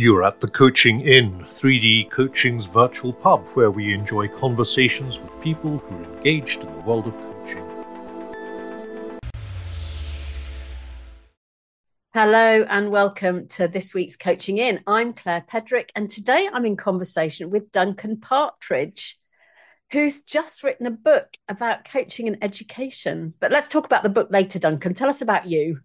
You're at the Coaching Inn, 3D Coaching's virtual pub, where we enjoy conversations with people who are engaged in the world of coaching. Hello and welcome to this week's Coaching Inn. I'm Claire Pedrick, and today I'm in conversation with Duncan Partridge, who's just written a book about coaching and education. But let's talk about the book later, Duncan. Tell us about you.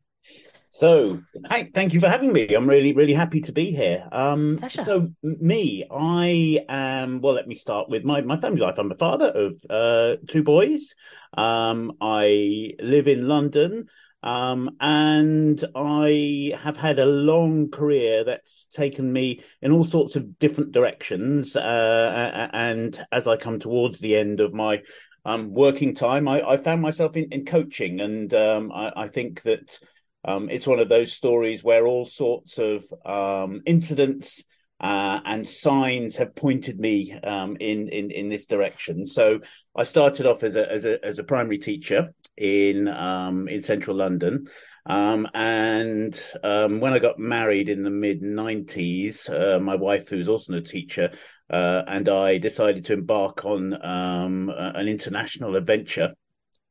So, hi, thank you for having me. I'm really, really happy to be here. Um, Pleasure. so, me, I am. Well, let me start with my my family life. I'm a father of uh, two boys. Um, I live in London, um, and I have had a long career that's taken me in all sorts of different directions. Uh, and as I come towards the end of my um, working time, I, I found myself in, in coaching, and um, I, I think that. Um, it's one of those stories where all sorts of um, incidents uh, and signs have pointed me um, in, in in this direction. So I started off as a as a as a primary teacher in um, in central London. Um, and um, when I got married in the mid 90s, uh, my wife, who's also a teacher, uh, and I decided to embark on an international adventure.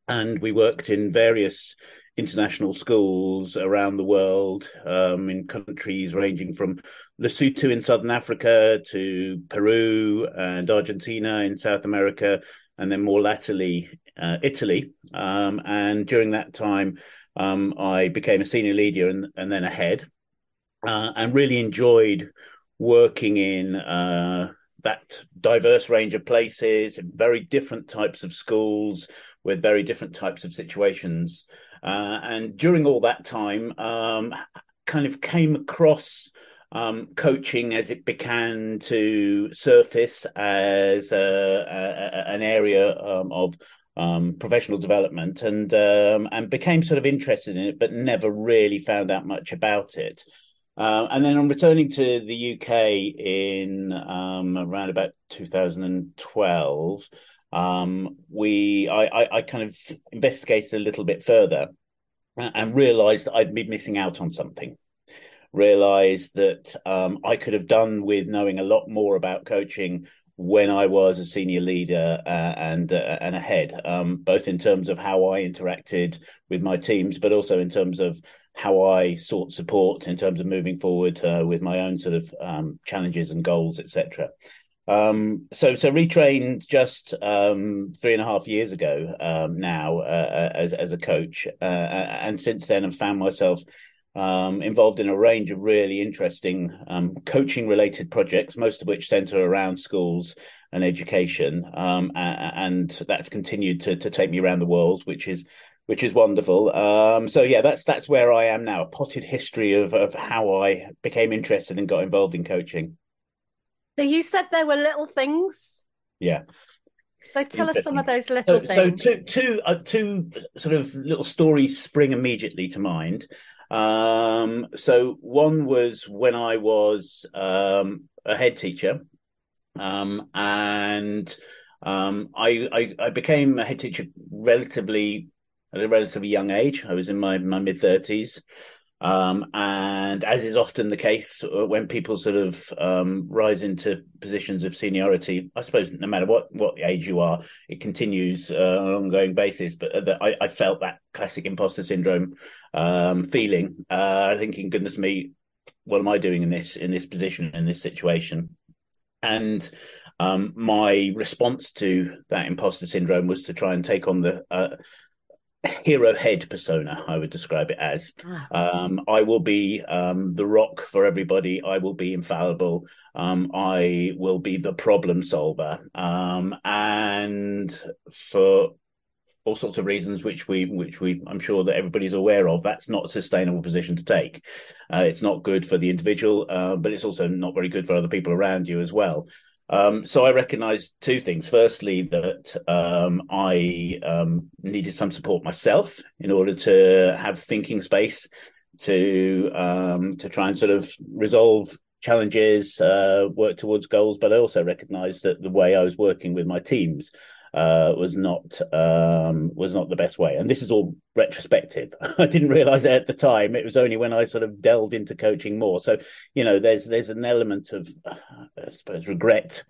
And we worked in various international schools around the world um, in countries ranging from Lesotho in southern Africa to Peru and Argentina in South America, and then more latterly uh, Italy. Um, and during that time, um, I became a senior leader and, and then a head, uh, and really enjoyed working in. Uh, that diverse range of places, very different types of schools with very different types of situations. Uh, and during all that time, um, kind of came across um, coaching as it began to surface as a, a, an area um, of um, professional development, and um, and became sort of interested in it, but never really found out much about it. Uh, and then on returning to the UK in um, around about 2012, um, we I, I, I, kind of investigated a little bit further and realised that I'd been missing out on something. Realised that um, I could have done with knowing a lot more about coaching when I was a senior leader uh, and uh, and a head, um, both in terms of how I interacted with my teams, but also in terms of how I sought support in terms of moving forward uh, with my own sort of um, challenges and goals, etc. Um, so so retrained just um, three and a half years ago um, now uh, as as a coach, uh, and since then I've found myself um, involved in a range of really interesting um, coaching related projects, most of which centre around schools and education, um, and that's continued to to take me around the world, which is which is wonderful. Um, so yeah, that's that's where I am now. A potted history of of how I became interested and got involved in coaching. So you said there were little things. Yeah. So tell us some of those little so, things. So two two uh, two sort of little stories spring immediately to mind. Um, so one was when I was um, a head teacher, um, and um, I, I, I became a head teacher relatively at a relatively young age. I was in my my mid thirties. Um, and as is often the case uh, when people sort of um, rise into positions of seniority, I suppose no matter what what age you are, it continues uh, on an ongoing basis. But uh, I, I, felt that classic imposter syndrome um, feeling, uh, thinking, "Goodness me, what am I doing in this in this position in this situation?" And um, my response to that imposter syndrome was to try and take on the uh, hero head persona i would describe it as. Ah. um, i will be um, the rock for everybody. I will be infallible. Um, i will be the problem solver. Um, and for all sorts of reasons which we which we i'm sure that everybody's aware of that's not a sustainable position to take. Uh, it's not good for the individual uh, but it's also not very good for other people around you as well um, so I recognised two things. Firstly, that um, I um, needed some support myself in order to have thinking space to um, to try and sort of resolve challenges, uh, work towards goals. But I also recognised that the way I was working with my teams uh, was not um, was not the best way. And this is all retrospective. I didn't realize it at the time. It was only when I sort of delved into coaching more. So you know, there's there's an element of I suppose regret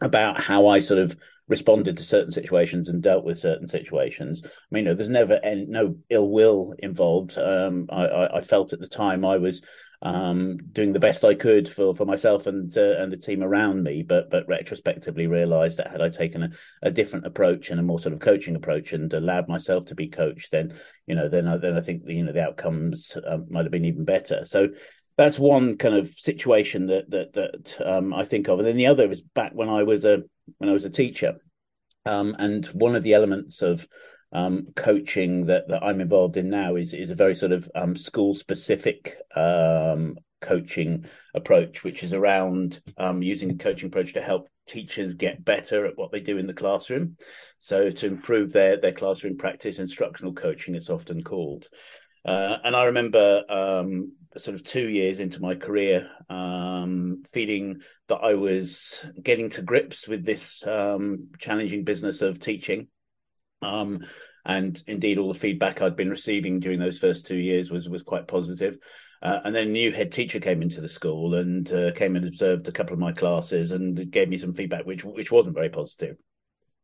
about how I sort of responded to certain situations and dealt with certain situations. I mean, no, there's never any, no ill will involved. Um, I, I, I, felt at the time I was um, doing the best I could for, for myself and uh, and the team around me, but but retrospectively realised that had I taken a, a, different approach and a more sort of coaching approach and allowed myself to be coached, then you know then I, then I think you know the outcomes um, might have been even better. So that's one kind of situation that that that um, I think of. And then the other was back when I was a when I was a teacher, um, and one of the elements of um, coaching that that I'm involved in now is is a very sort of um, school specific um, coaching approach, which is around um, using a coaching approach to help teachers get better at what they do in the classroom. So to improve their their classroom practice, instructional coaching, it's often called. Uh, and I remember um, sort of two years into my career, um, feeling that I was getting to grips with this um, challenging business of teaching. Um, and indeed, all the feedback I'd been receiving during those first two years was was quite positive. Uh, and then a new head teacher came into the school and uh, came and observed a couple of my classes and gave me some feedback, which which wasn't very positive.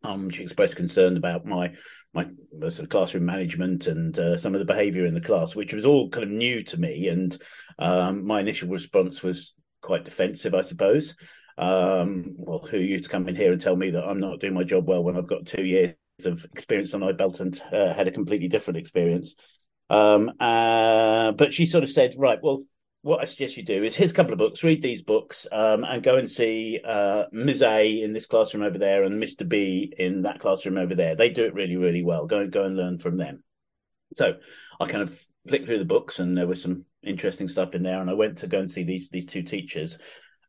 Um, she expressed concern about my my sort of classroom management and uh, some of the behaviour in the class, which was all kind of new to me. And um, my initial response was quite defensive, I suppose. Um, well, who are you to come in here and tell me that I'm not doing my job well when I've got two years of experience on my belt and uh, had a completely different experience? Um, uh, but she sort of said, right, well, what I suggest you do is here's a couple of books, read these books, um, and go and see uh, Ms. A in this classroom over there and Mr. B in that classroom over there. They do it really, really well. Go go and learn from them. So I kind of flicked through the books, and there was some interesting stuff in there. And I went to go and see these these two teachers,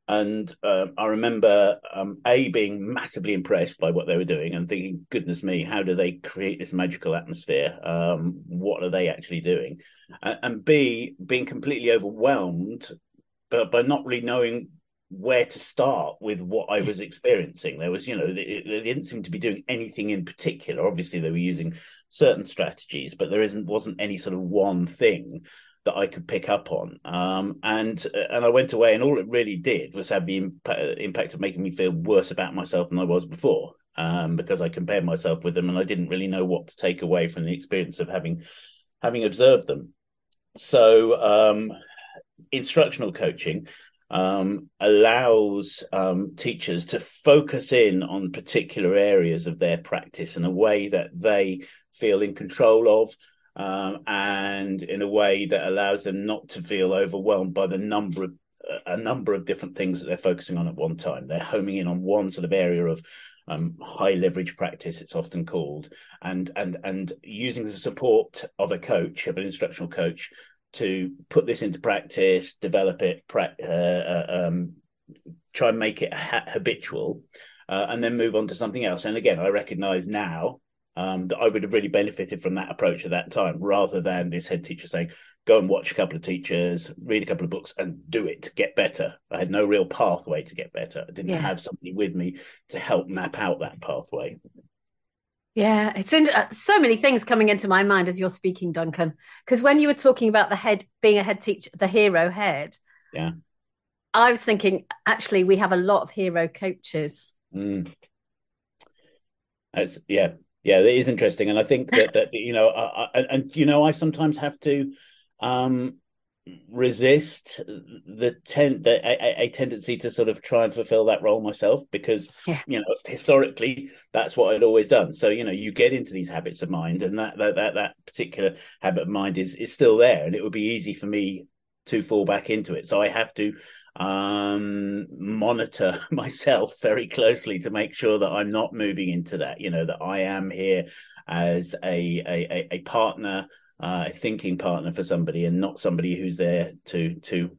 and uh, I remember um, A being massively impressed by what they were doing and thinking, goodness me, how do they create this magical atmosphere? Um, what are they actually doing? Uh, and B being completely overwhelmed, but by not really knowing where to start with what I was experiencing. There was, you know, they, they, didn't seem to be doing anything in particular. Obviously, they were using certain strategies, but there isn't wasn't any sort of one thing that I could pick up on. Um, and and I went away, and all it really did was have the impact, impact of making me feel worse about myself than I was before, um, because I compared myself with them, and I didn't really know what to take away from the experience of having having observed them. So, um, instructional coaching um, allows um, teachers to focus in on particular areas of their practice in a way that they feel in control of um, and in a way that allows them not to feel overwhelmed by the number of a number of different things that they're focusing on at one time. They're homing in on one sort of area of um, high leverage practice, it's often called, and and and using the support of a coach, of an instructional coach, to put this into practice, develop it, pra- uh, uh, um, try and make it ha- habitual, uh, and then move on to something else. And again, I recognise now um, that I would have really benefited from that approach at that time, rather than this head teacher saying, "Go and watch a couple of teachers, read a couple of books, and do it. Get better." I had no real pathway to get better. I didn't yeah. have somebody with me to help map out that pathway. Yeah, it's in, uh, so many things coming into my mind as you're speaking, Duncan. Because when you were talking about the head being a head teacher, the hero head, yeah, I was thinking actually we have a lot of hero coaches. Mm. It's, yeah, yeah, it is interesting, and I think that that you know, I, I, and you know, I sometimes have to um, resist the ten the, a, a, tendency to sort of try and fulfill that role myself because yeah. you know historically that's what I'd always done. So you know, you get into these habits of mind, and that that that, that particular habit of mind is is still there, and it would be easy for me to fall back into it. So I have to um, monitor myself very closely to make sure that I'm not moving into that. You know that I am here as a a, a partner, uh, a thinking partner for somebody, and not somebody who's there to to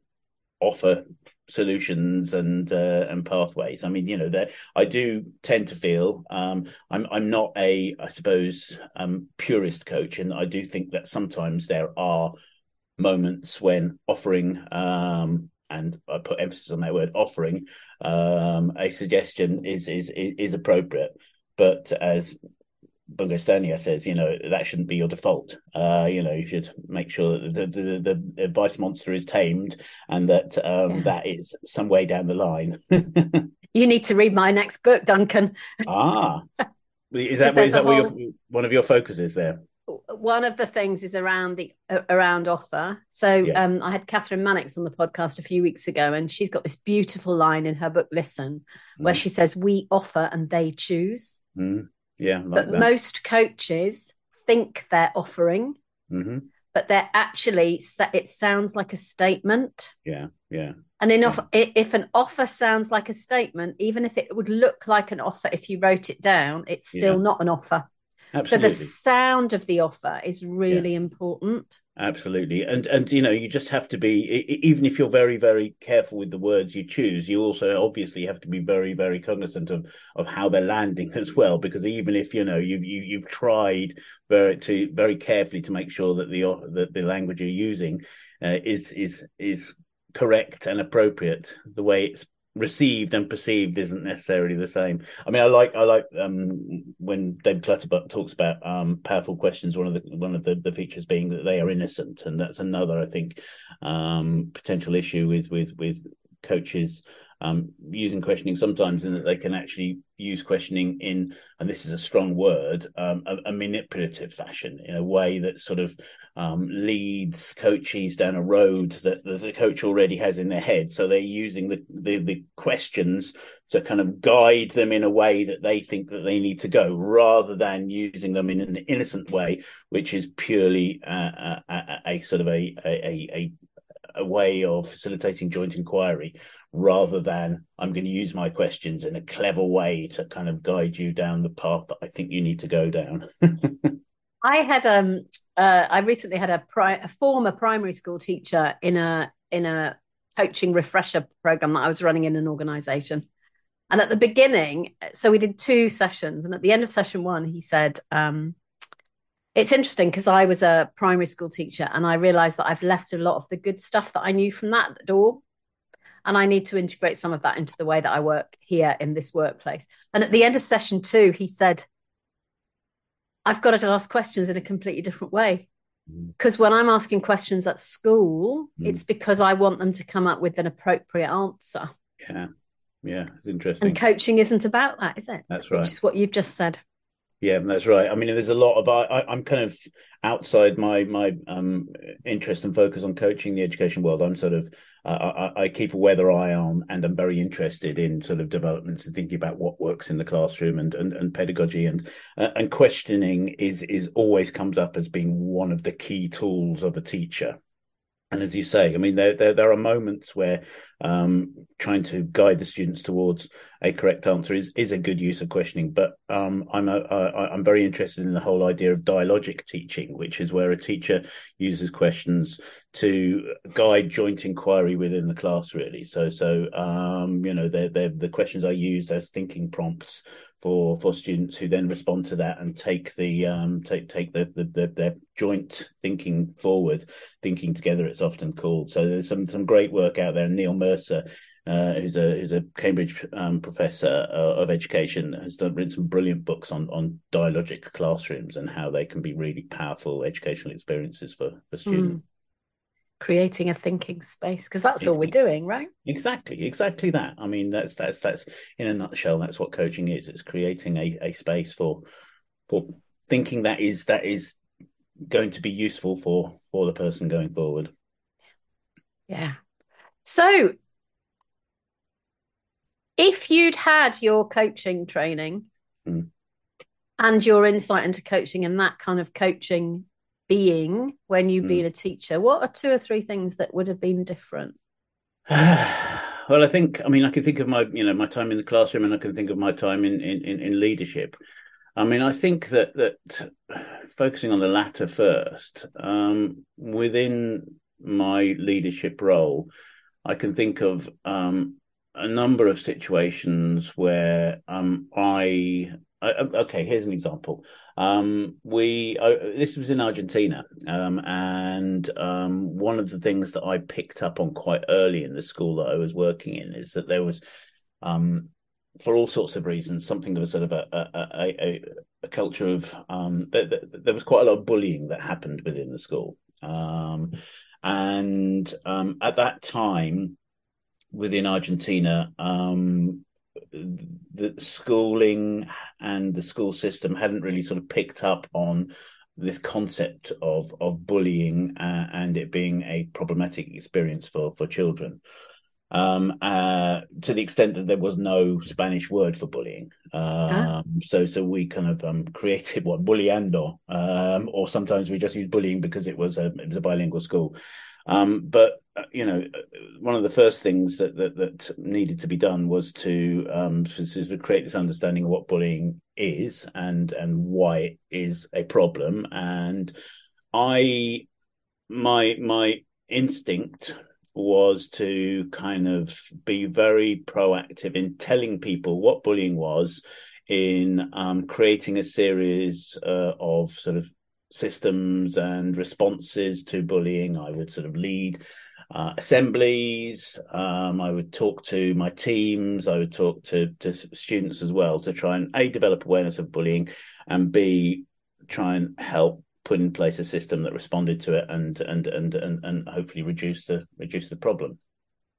offer solutions and uh, and pathways. I mean, you know, that I do tend to feel um, I'm I'm not a I suppose um, purist coach, and I do think that sometimes there are moments when offering um, and I put emphasis on that word offering um, a suggestion is, is is appropriate. but as Bungay Stanier says, you know, that shouldn't be your default. Uh, you know, you should make sure that the, the, the advice monster is tamed and that um, yeah. that is some way down the line. you need to read my next book, Duncan. ah, is that, is that whole... your, one of your focuses there? One of the things is around the uh, around offer. So yeah. um, I had Kathryn Mannix on the podcast a few weeks ago, and she's got this beautiful line in her book "Listen," where mm. she says, "We offer and they choose." Mm yeah. Like but that. most coaches think they're offering, mm-hmm. but they're actually, it sounds like a statement. Yeah. Yeah. And enough, yeah. if an offer sounds like a statement, even if it would look like an offer if you wrote it down, it's still yeah. not an offer. Absolutely. So the sound of the offer is really yeah. important. Absolutely, and and you know you just have to be even if you're very very careful with the words you choose, you also obviously have to be very very cognizant of of how they're landing as well. Because even if you know you, you you've tried very to very carefully to make sure that the that the language you're using uh, is is is correct and appropriate the way it's received and perceived isn't necessarily the same. I mean, I like I like um, when David Clutterbuck talks about um, powerful questions. One of the one of the, the features being that they are innocent, and that's another I think um, potential issue with with with coaches um, using questioning sometimes in that they can actually use questioning in, and this is a strong word, um, a, a, manipulative fashion in a way that sort of um, leads coaches down a road that the coach already has in their head. So they're using the, the, the questions to kind of guide them in a way that they think that they need to go, rather than using them in an innocent way, which is purely a, a, a sort of a, a, a a way of facilitating joint inquiry rather than I'm going to use my questions in a clever way to kind of guide you down the path that I think you need to go down. I had um uh, I recently had a, pri- a former primary school teacher in a in a coaching refresher program that I was running in an organization. And at the beginning, so we did two sessions, and at the end of session one, he said, um, it's interesting because I was a primary school teacher and I realized that I've left a lot of the good stuff that I knew from that door. And I need to integrate some of that into the way that I work here in this workplace. And at the end of session two, he said, I've got to ask questions in a completely different way. Because mm. when I'm asking questions at school, mm. it's because I want them to come up with an appropriate answer. Yeah. Yeah. It's interesting. And coaching isn't about that, is it? That's right. Which is what you've just said. Yeah, that's right. I mean, there's a lot of I, am kind of outside my my um, interest and focus on coaching the education world. I'm sort of uh, I, I, keep a weather eye on, and I'm very interested in sort of developments and thinking about what works in the classroom and and, and pedagogy and uh, and questioning is is always comes up as being one of the key tools of a teacher. And as you say, I mean, there there, there are moments where um, trying to guide the students towards a correct answer is is a good use of questioning. But um, I'm a, I, I'm very interested in the whole idea of dialogic teaching, which is where a teacher uses questions to guide joint inquiry within the class. Really, so so um, you know, they're, they're, the questions are used as thinking prompts for for students who then respond to that and take the um, take take the, the, the their joint thinking forward, thinking together. It's often called. So there's some some great work out there. Neil Mercer, uh, who's a who's a Cambridge um, professor uh, of education, has done written some brilliant books on on dialogic classrooms and how they can be really powerful educational experiences for for students. Mm. Creating a thinking space because that's all we're doing, right? Exactly, exactly that. I mean, that's that's that's in a nutshell. That's what coaching is. It's creating a, a space for for thinking that is that is going to be useful for for the person going forward. Yeah. So if you'd had your coaching training mm. and your insight into coaching and that kind of coaching being when you've mm. been a teacher, what are two or three things that would have been different? well, I think I mean I can think of my you know my time in the classroom and I can think of my time in in, in leadership. I mean, I think that that focusing on the latter first, um, within my leadership role, I can think of um, a number of situations where um, I, I, okay, here's an example. Um, we uh, this was in Argentina, um, and um, one of the things that I picked up on quite early in the school that I was working in is that there was um, for all sorts of reasons, something of a sort of a a, a, a culture of um, there, there, was quite a lot of bullying that happened within the school, um, and um, at that time within Argentina, um, the schooling and the school system hadn't really sort of picked up on this concept of of bullying uh, and it being a problematic experience for for children um, uh, to the extent that there was no Spanish word for bullying. Um, So, so we kind of um, created what bullyando, um, or sometimes we just used bullying because it was a it was a bilingual school. Um, but uh, you know, uh, one of the first things that that, that needed to be done was to um, create this understanding of what bullying is and and why it is a problem. And I, my my instinct was to kind of be very proactive in telling people what bullying was, in um, creating a series uh, of sort of systems and responses to bullying. I would sort of lead uh, assemblies. Um, I would talk to my teams. I would talk to, to students as well to try and a develop awareness of bullying and b try and help put in place a system that responded to it and and and and, and hopefully reduce the reduce the problem.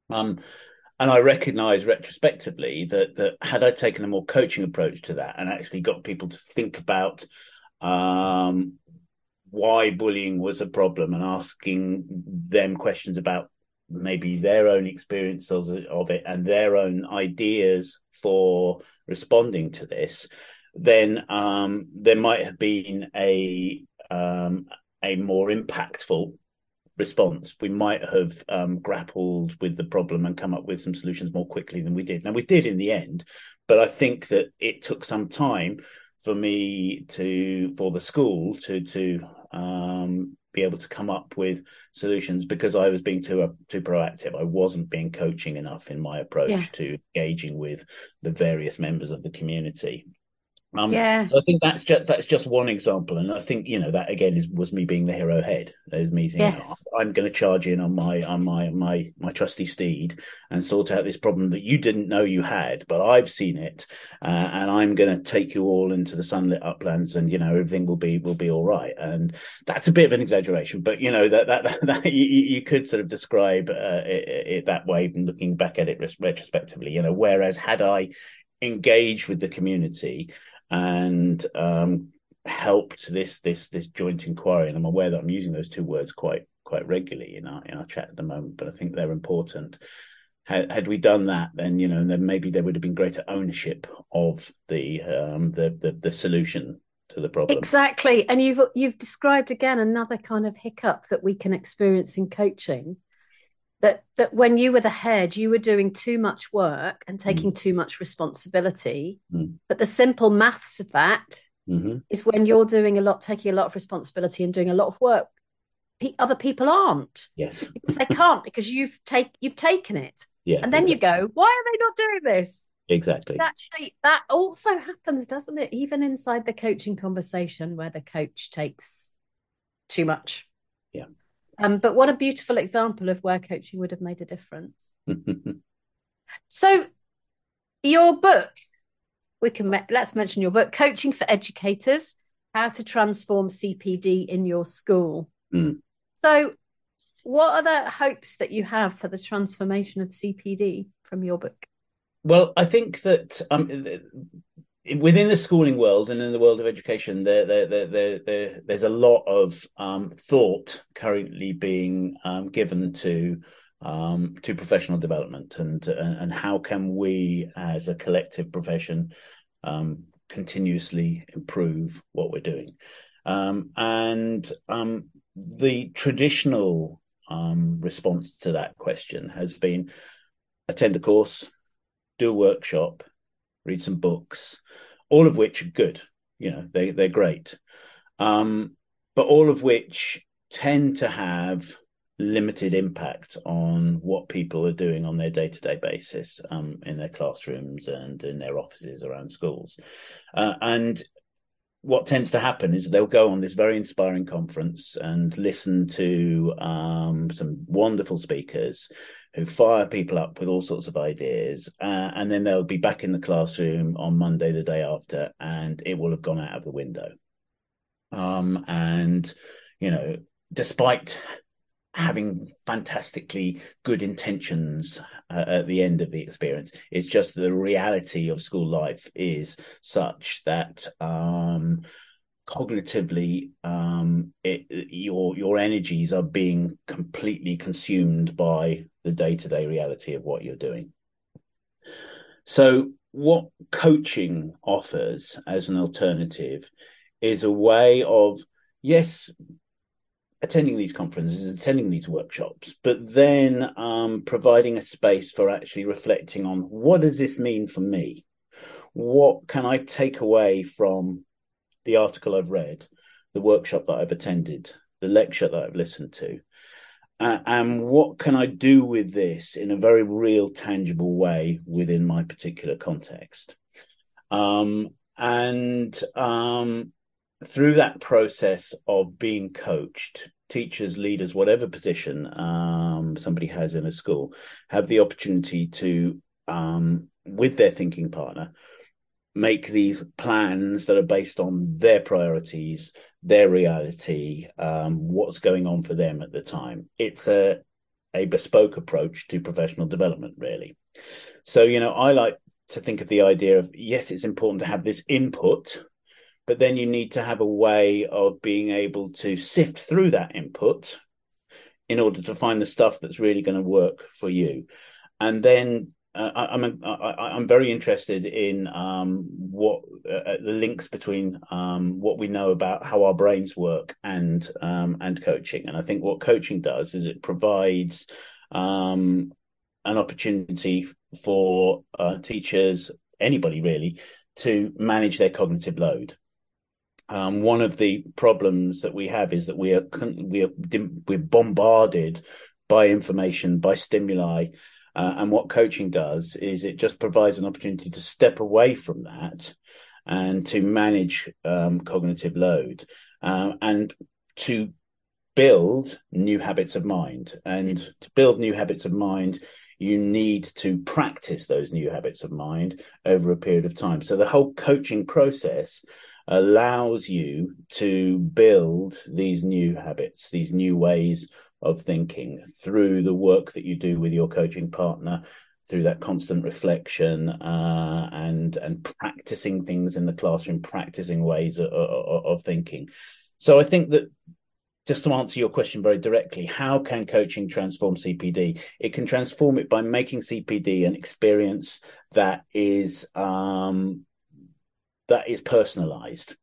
Um, and I recognise retrospectively that that had I taken a more coaching approach to that and actually got people to think about um, why bullying was a problem and asking them questions about maybe their own experiences of, it and their own ideas for responding to this, then um, there might have been a um, a more impactful response. We might have um, grappled with the problem and come up with some solutions more quickly than we did. Now we did in the end, but I think that it took some time for me to for the school to to um, be able to come up with solutions because I was being too uh, too proactive. I wasn't being coaching enough in my approach yeah. to engaging with the various members of the community. Um, yeah. So I think that's just that's just one example, and I think you know that again is was me being the hero head. Is me saying yes. I'm going to charge in on my on my my my trusty steed and sort out this problem that you didn't know you had, but I've seen it, uh, and I'm going to take you all into the sunlit uplands, and you know everything will be will be all right. And that's a bit of an exaggeration, but you know that that, that, that you, you, could sort of describe uh, it, it, that way, looking back at it retrospectively. You know, whereas had I engaged with the community and um, helped this this this joint inquiry. And I'm aware that I'm using those two words quite quite regularly in our in our chat at the moment, but I think they're important. Had, had we done that, then you know, then maybe there would have been greater ownership of the um, the, the the solution to the problem. Exactly, and you've you've described again another kind of hiccup that we can experience in coaching, that that when you were the head you were doing too much work and taking mm. too much responsibility. Mm. but the simple maths of that mm-hmm. is when you're doing a lot taking a lot of responsibility and doing a lot of work other people aren't. Yes. Because they can't because you've take you've taken it. Yeah and then exactly. you go why are they not doing this? Exactly. Actually that also happens doesn't it? Even inside the coaching conversation where the coach takes too much. Yeah um, but what a beautiful example of where coaching would have made a difference. so, your book, we can let's mention your book, Coaching for Educators: How to Transform CPD in Your School. Mm. So, what are the hopes that you have for the transformation of CPD from your book? Well, I think that um, within the schooling world and in the world of education, there, there, there, there there's a lot of um, thought currently being um, given to um, to professional development and and how can we, as a collective profession, um, continuously improve what we're doing. Um, and um, the traditional response to that question has been attend a course, do a workshop, read some books, all of which are good. You know, they they're great, um, but all of which tend to have limited impact on what people are doing on their day to day basis um, in their classrooms and in their offices around schools, uh, and what tends to happen is they'll go on this very inspiring conference and listen to um, some wonderful speakers who fire people up with all sorts of ideas. Uh, and then they'll be back in the classroom on Monday, the day after, and it will have gone out of the window. Um, and, you know, despite having fantastically good intentions uh, at the end of the experience. It's just the reality of school life is such that um, cognitively um, it, your your energies are being completely consumed by the day to day reality of what you're doing. So, what coaching offers as an alternative is a way of yes attending these conferences, attending these workshops, but then um, providing a space for actually reflecting on what does this mean for me? What can I take away from the article I've read, the workshop that I've attended, the lecture that I've listened to? Uh, and what can I do with this in a very real, tangible way within my particular context? Um, and um, through that process of being coached, teachers, leaders, whatever position um, somebody has in a school, have the opportunity to, um, with their thinking partner, make these plans that are based on their priorities, their reality, um, what's going on for them at the time. It's a a bespoke approach to professional development, really. So, you know, I like to think of the idea of yes, it's important to have this input but then you need to have a way of being able to sift through that input in order to find the stuff that's really going to work for you and then uh, I, am I'm, I'm very interested in um, what uh, uh, the links between um, what we know about how our brains work and um, and coaching. And I think what coaching does is it provides um, an opportunity for uh, teachers, anybody really, to manage their cognitive load. Um, one of the problems that we have is that we are we are we're bombarded by information, by stimuli, uh, and what coaching does is it just provides an opportunity to step away from that and to manage um, cognitive load uh, and to build new habits of mind. And to build new habits of mind, you need to practice those new habits of mind over a period of time. So the whole coaching process allows you to build these new habits, these new ways of thinking through the work that you do with your coaching partner through that constant reflection uh, and and practicing things in the classroom practicing ways of, of, of, thinking. So i think that just to answer your question very directly how can coaching transform cpd it can transform it by making cpd an experience that is um, that is personalized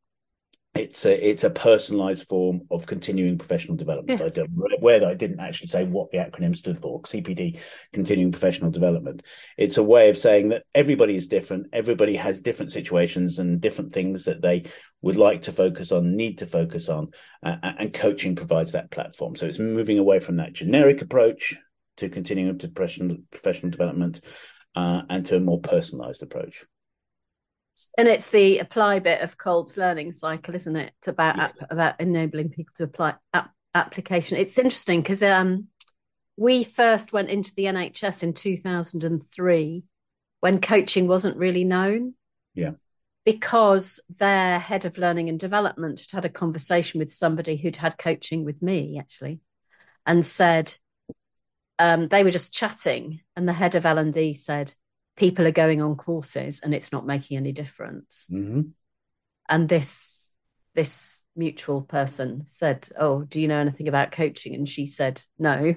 it's a it's a personalized form of continuing professional development. Yeah. I don't where that I didn't actually say what the acronym stood for. CPD, continuing professional development. It's a way of saying that everybody is different. Everybody has different situations and different things that they would like to focus on, need to focus on, uh, and coaching provides that platform. So it's moving away from that generic approach to continuing professional professional development, uh, and to a more personalized approach and it's the apply bit of Kolb's learning cycle, isn't it? It's about yes. about enabling people to apply ap- application. It's interesting because um, we first went into the NHS in 2003 when coaching wasn't really known. Yeah. Because their head of learning and development had had a conversation with somebody who'd had coaching with me actually, and said um, they were just chatting, and the head of L and D said, people are going on courses and it's not making any difference. Mm-hmm. And this this mutual person said, "Oh, do you know anything about coaching?" And she said, "No."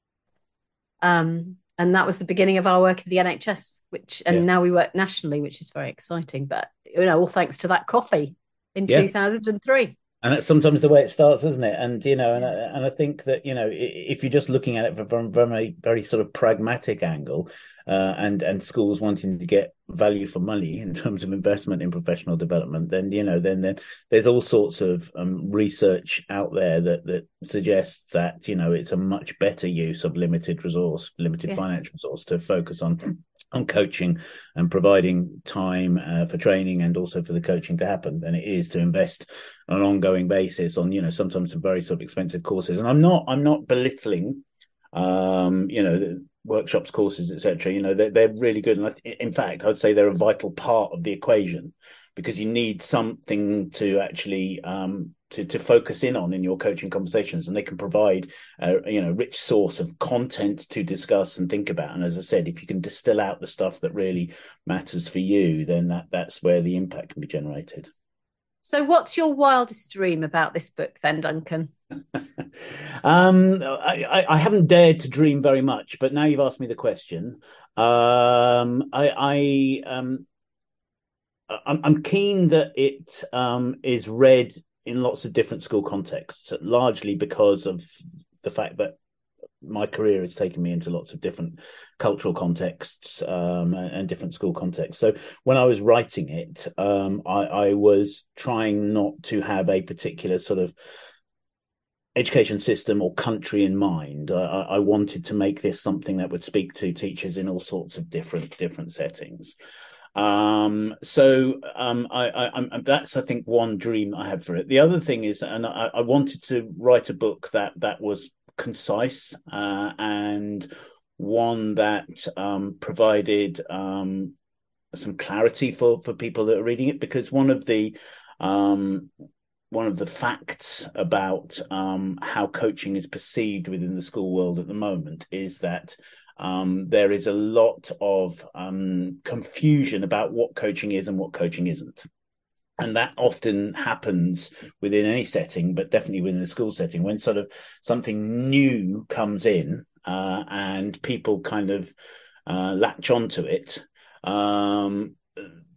um, and that was the beginning of our work at the NHS, which and yeah. now we work nationally, which is very exciting. But you know, all thanks to that coffee in yeah. 2003 and that's sometimes the way it starts, isn't it? And you know, and I, and I think that you know, if you're just looking at it from, from a very sort of pragmatic angle, uh, and and schools wanting to get value for money in terms of investment in professional development, then you know, then then there's all sorts of um, research out there that that suggests that you know it's a much better use of limited resource, limited yeah. financial resource to focus on on coaching and providing time uh, for training and also for the coaching to happen than it is to invest on an ongoing basis on you know sometimes some very sort of expensive courses. And i'm not i'm not belittling um you know workshops courses etc you know they're, they're really good. And in fact i'd say they're a vital part of the equation because you need something to actually um, to, to focus in on in your coaching conversations and they can provide a you know rich source of content to discuss and think about. And as i said if you can distill out the stuff that really matters for you then that that's where the impact can be generated. So what's your wildest dream about this book then duncan? Um, I, I, haven't dared to dream very much, but now you've asked me the question. Um, I, I um, I'm, I'm keen that it um, is read in lots of different school contexts, largely because of the fact that my career has taken me into lots of different cultural contexts um, and, different school contexts. So when I was writing it, um, I, I, was trying not to have a particular sort of education system or country in mind. I, I wanted to make this something that would speak to teachers in all sorts of different different settings. Um, so um, I, I, I, that's I think one dream I had for it. The other thing is, and I, I wanted to write a book that that was concise uh, and one that um, provided um, some clarity for for people that are reading it. Because one of the um, one of the facts about um, how coaching is perceived within the school world at the moment is that um, there is a lot of um, confusion about what coaching is and what coaching isn't. And that often happens within any setting, but definitely within a school setting when sort of something new comes in uh, and people kind of uh, latch onto it. Um,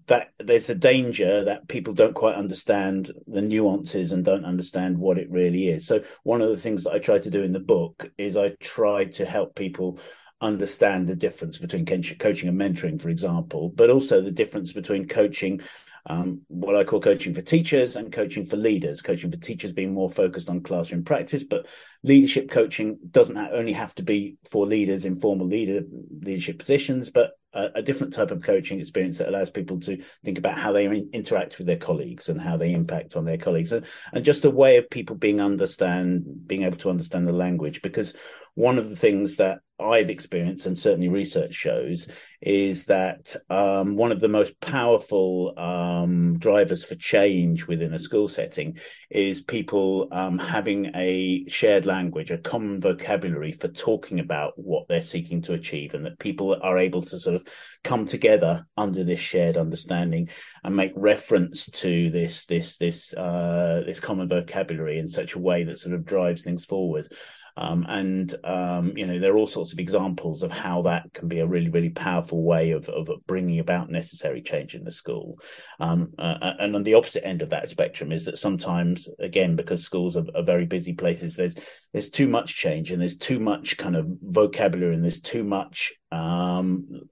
that there's a danger that people don't quite understand the nuances and don't understand what it really is. So one of the things that I try to do in the book is I try to help people understand the difference between coaching and mentoring, for example, but also the difference between coaching um, what I call coaching for teachers and coaching for leaders. Coaching for teachers being more focused on classroom practice, but leadership coaching doesn't only have to be for leaders in formal leader leadership positions, but a, a, different type of coaching experience that allows people to think about how they interact with their colleagues and how they impact on their colleagues, and, and just a way of people being understand being able to understand the language because one of the things that I've experienced, and certainly research shows, is that um, one of the most powerful um, drivers for change within a school setting is people um, having a shared language, a common vocabulary for talking about what they're seeking to achieve, and that people are able to sort of come together under this shared understanding and make reference to this this this uh, this common vocabulary in such a way that sort of drives things forward. Um, and um, you know there are all sorts of examples of how that can be a really really powerful way of of bringing about necessary change in the school. Um, uh, uh, and on the opposite end of that spectrum is that sometimes again because schools are, are, very busy places, there's there's too much change and there's too much kind of vocabulary and there's too much um,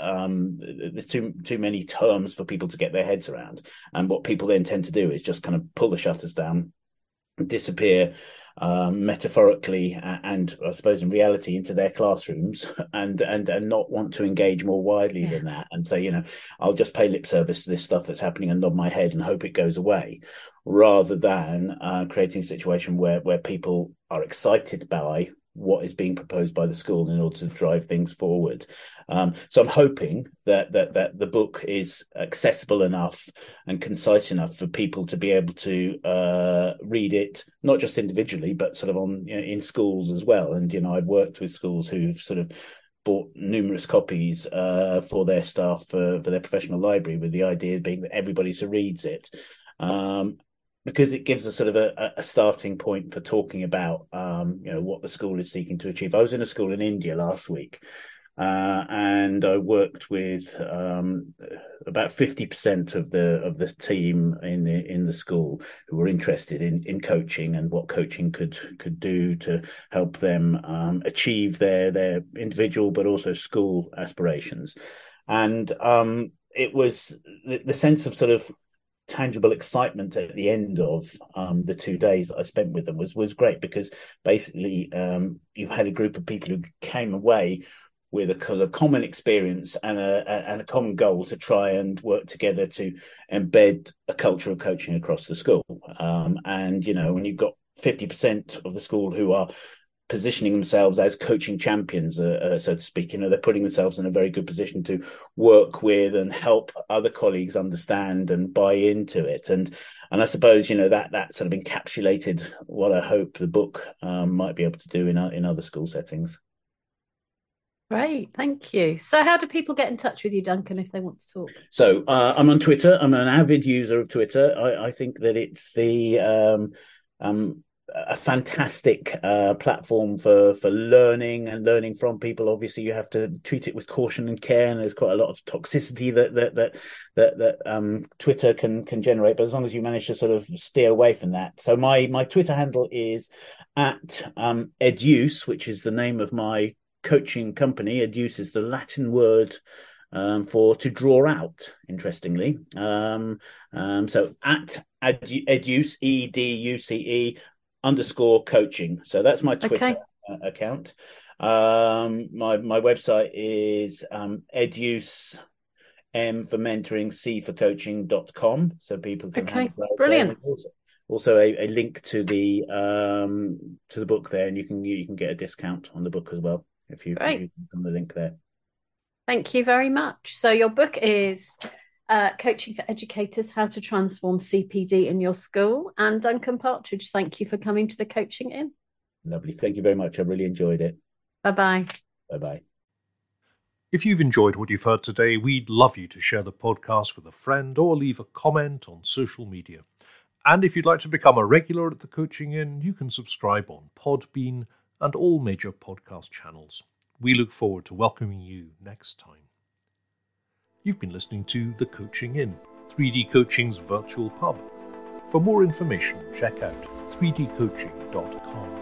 um, there's too too many terms for people to get their heads around. And what people then tend to do is just kind of pull the shutters down, disappear, um, metaphorically and I suppose in reality into their classrooms and and and not want to engage more widely yeah. than that and say you know I'll just pay lip service to this stuff that's happening and nod my head and hope it goes away rather than uh, creating a situation where where people are excited by what is being proposed by the school in order to drive things forward. Um, so I'm hoping that that that the book is accessible enough and concise enough for people to be able to uh, read it, not just individually, but sort of on you know, in schools as well. And you know, I've worked with schools who've sort of bought numerous copies uh, for their staff for, for their professional library, with the idea being that everybody so reads it. Um, because it gives us sort of a, a, starting point for talking about um, you know what the school is seeking to achieve. I was in a school in India last week, uh, and I worked with um, about fifty percent of the of the team in the in the school who were interested in in coaching and what coaching could could do to help them um, achieve their their individual but also school aspirations, and um, it was the, the sense of sort of tangible excitement at the end of um, the two days that I spent with them was was great because basically um, you had a group of people who came away with a, a common experience and a, and a common goal to try and work together to embed a culture of coaching across the school. Um, and you know, when you've got fifty percent of the school who are positioning themselves as coaching champions, uh, uh, so to speak. You know, they're putting themselves in a very good position to work with and help other colleagues understand and buy into it. And and I suppose you know that that sort of encapsulated what I hope the book um, might be able to do in in other school settings. Great, thank you. So, how do people get in touch with you, Duncan, if they want to talk? So, uh, I'm on Twitter. I'm an avid user of Twitter. I, I think that it's the um, um, a fantastic uh, platform for for learning and learning from people. Obviously, you have to treat it with caution and care, and there's quite a lot of toxicity that that that that, that um, Twitter can can generate. But as long as you manage to sort of steer away from that, so my my Twitter handle is at um, Educe, which is the name of my coaching company. Educe is the Latin word. Um, for to draw out, interestingly. Um, um, so at Educe, E D U C E, underscore coaching. So that's my Twitter okay. Uh, account. Um, my my website is um, educe m for mentoring c for coaching.com so people can okay. brilliant. Also, also a, a, link to the um to the book there. And you can you can get a discount on the book as well if you, if you on the link there. Thank you very much. So your book is uh, Coaching for Educators How to Transform CPD in Your School. And Duncan Partridge, thank you for coming to the Coaching Inn. Lovely. Thank you very much. I really enjoyed it. Bye bye. Bye bye. If you've enjoyed what you've heard today, we'd love you to share the podcast with a friend or leave a comment on social media. And if you'd like to become a regular at the Coaching Inn, you can subscribe on Podbean and all major podcast channels. We look forward to welcoming you next time. You've been listening to The Coaching Inn, 3D Coaching's virtual pub. For more information, check out 3dcoaching.com.